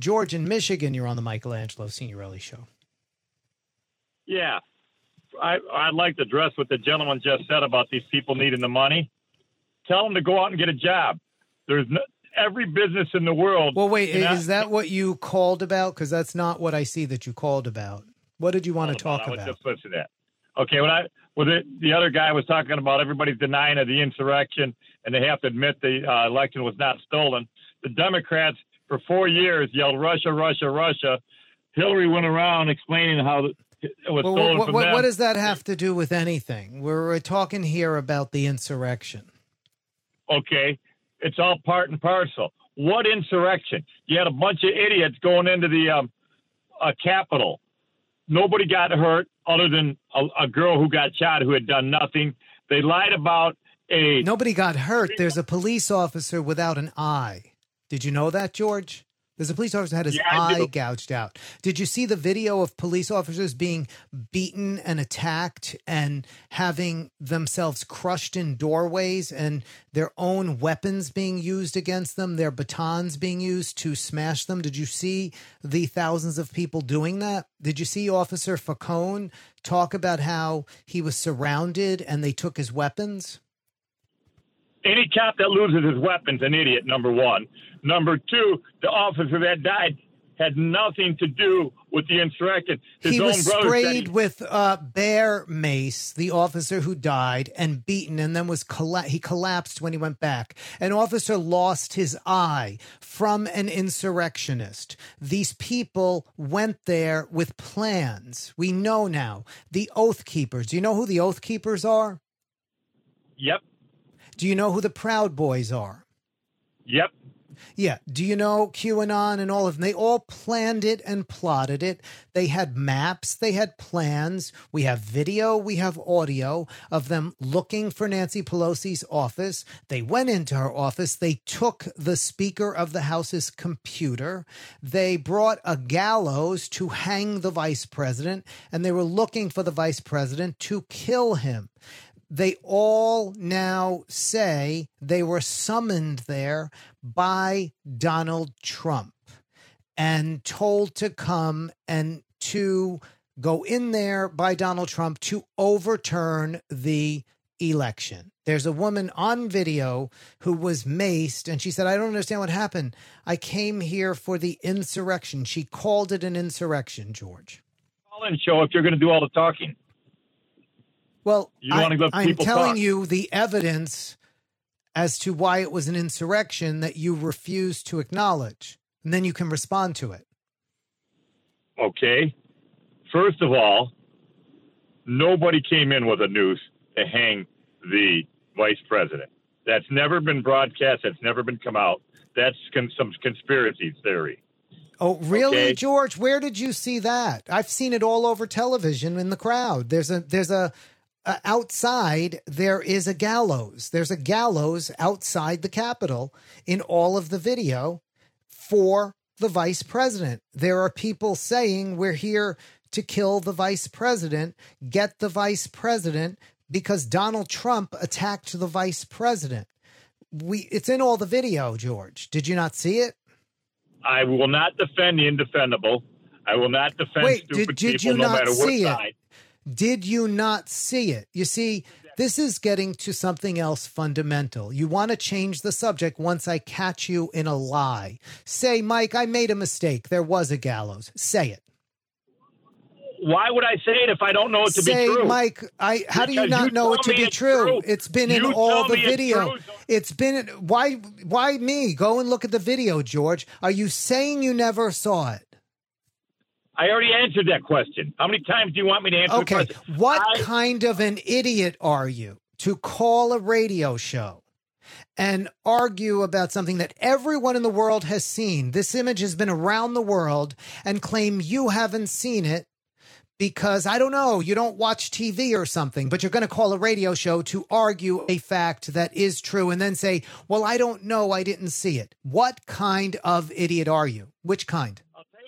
George in Michigan, you're on the Michelangelo Signorile show. Yeah. I, I'd like to address what the gentleman just said about these people needing the money. Tell them to go out and get a job. There's no, every business in the world. Well, wait, is that what you called about? Because that's not what I see that you called about. What did you want to talk I was about? just listening to that. Okay, when I well the, the other guy was talking about everybody's denying of the insurrection and they have to admit the uh, election was not stolen. The Democrats for four years yelled Russia, Russia, Russia. Hillary went around explaining how it was Well, stolen what, from what, them. what does that have to do with anything? We're, we're talking here about the insurrection. okay, it's all part and parcel. What insurrection? You had a bunch of idiots going into the um, uh, Capitol. Nobody got hurt other than a, a girl who got shot who had done nothing. They lied about a. Nobody got hurt. There's a police officer without an eye. Did you know that, George? There's a police officer had his Yeah, eye gouged out. Did you see the video of police officers being beaten and attacked and having themselves crushed in doorways and their own weapons being used against them, their batons being used to smash them? Did you see the thousands of people doing that? Did you see Officer Fanone talk about how he was surrounded and they took his weapons? Any cop that loses his weapons, an idiot. Number one. Number two, the officer that died had nothing to do with the insurrection. His he was sprayed he- with uh, bear mace, the officer who died, and beaten, and then was colla- he collapsed when he went back. An officer lost his eye from an insurrectionist. These people went there with plans. We know now the Oath Keepers. Do you know who the Oath Keepers are? Yep. Do you know who the Proud Boys are? Yep. Yeah. Do you know QAnon and all of them? They all planned it and plotted it. They had maps, they had plans. We have video, we have audio of them looking for Nancy Pelosi's office. They went into her office. They took the Speaker of the House's computer. They brought a gallows to hang the vice president, and they were looking for the vice president to kill him they all now say they were summoned there by Donald Trump and told to come and to go in there by Donald Trump to overturn the election. There's a woman on video who was maced and she said, I don't understand what happened. I came here for the insurrection. She called it an insurrection, George. Call in show if you're going to do all the talking. Well, You don't wanna let I'm telling talk. you the evidence as to why it was an insurrection that you refuse to acknowledge, and then you can respond to it. Okay. First of all, nobody came in with a noose to hang the vice president. That's never been broadcast. That's never been come out. That's con- some conspiracy theory. Oh, really, Okay. George? Where did you see that? I've seen it all over television in the crowd. There's a there's a, a outside there is a gallows. There's a gallows outside the Capitol in all of the video for the vice president. There are people saying we're here to kill the vice president, get the vice president because Donald Trump attacked the vice president. We it's in all the video, George. Did you not see it? I will not defend the indefendable. I will not defend Wait, did- stupid did people you no not matter what see it? side. Did you not see it? You see, this is getting to something else fundamental. You want to change the subject once I catch you in a lie. Say, Mike, I made a mistake. There was a gallows. Say it. Why would I say it if I don't know it to Say, be true? Say, Mike, I how do you not you know it to be it's true? true. It's been in all the me it's video. It's been why why me? Go and look at the video, George. Are you saying you never saw it? I already answered that question. How many times do you want me to answer the Okay. What I- kind of an idiot are you to call a radio show and argue about something that everyone in the world has seen? This image has been around the world and claim you haven't seen it because I don't know, you don't watch TV or something, but you're going to call a radio show to argue a fact that is true and then say, well, I don't know, I didn't see it. What kind of idiot are you? Which kind?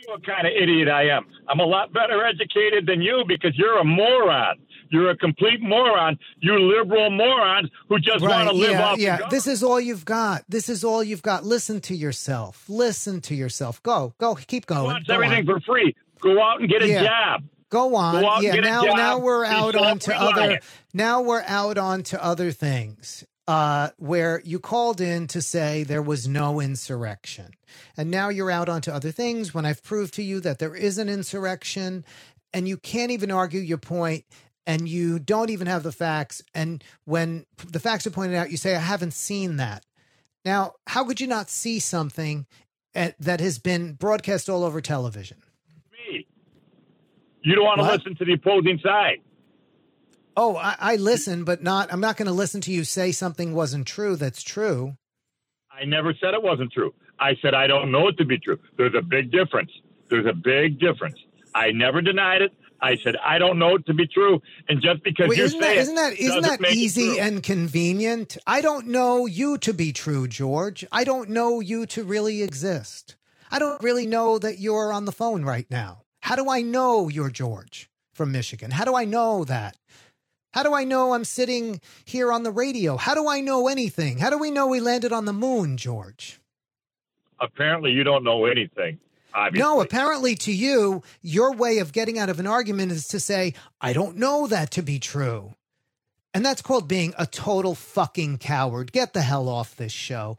I'll tell you what kind of idiot I am. I'm a lot better educated than you because you're a moron. You're a complete moron. You liberal morons who just want to live yeah, off. yeah. This is all you've got. This is all you've got. Listen to yourself. Listen to yourself. Go, go, keep going. wants Go everything on. for free. Go out and get a Yeah. job. Go on. Go out and yeah, now now we're out onto other now we're out onto other things. Uh, where you called in to say there was no insurrection. And now you're out onto other things when I've proved to you that there is an insurrection and you can't even argue your point and you don't even have the facts. And when the facts are pointed out, you say, I haven't seen that. Now, how could you not see something uh, that has been broadcast all over television? You don't want to What? listen to the opposing side. Oh, I, I listen, but not. I'm not going to listen to you say something wasn't true. That's true. I never said it wasn't true. I said I don't know it to be true. There's a big difference. There's a big difference. I never denied it. I said I don't know it to be true, and just because Wait, you isn't say that it isn't that isn't that easy and convenient? I don't know you to be true, George. I don't know you to really exist. I don't really know that you're on the phone right now. How do I know you're George from Michigan? How do I know that? How do I know I'm sitting here on the radio? How do I know anything? How do we know we landed on the moon, George? Apparently, you don't know anything. Obviously. No, apparently to you, your way of getting out of an argument is to say, I don't know that to be true. And that's called being a total fucking coward. Get the hell off this show.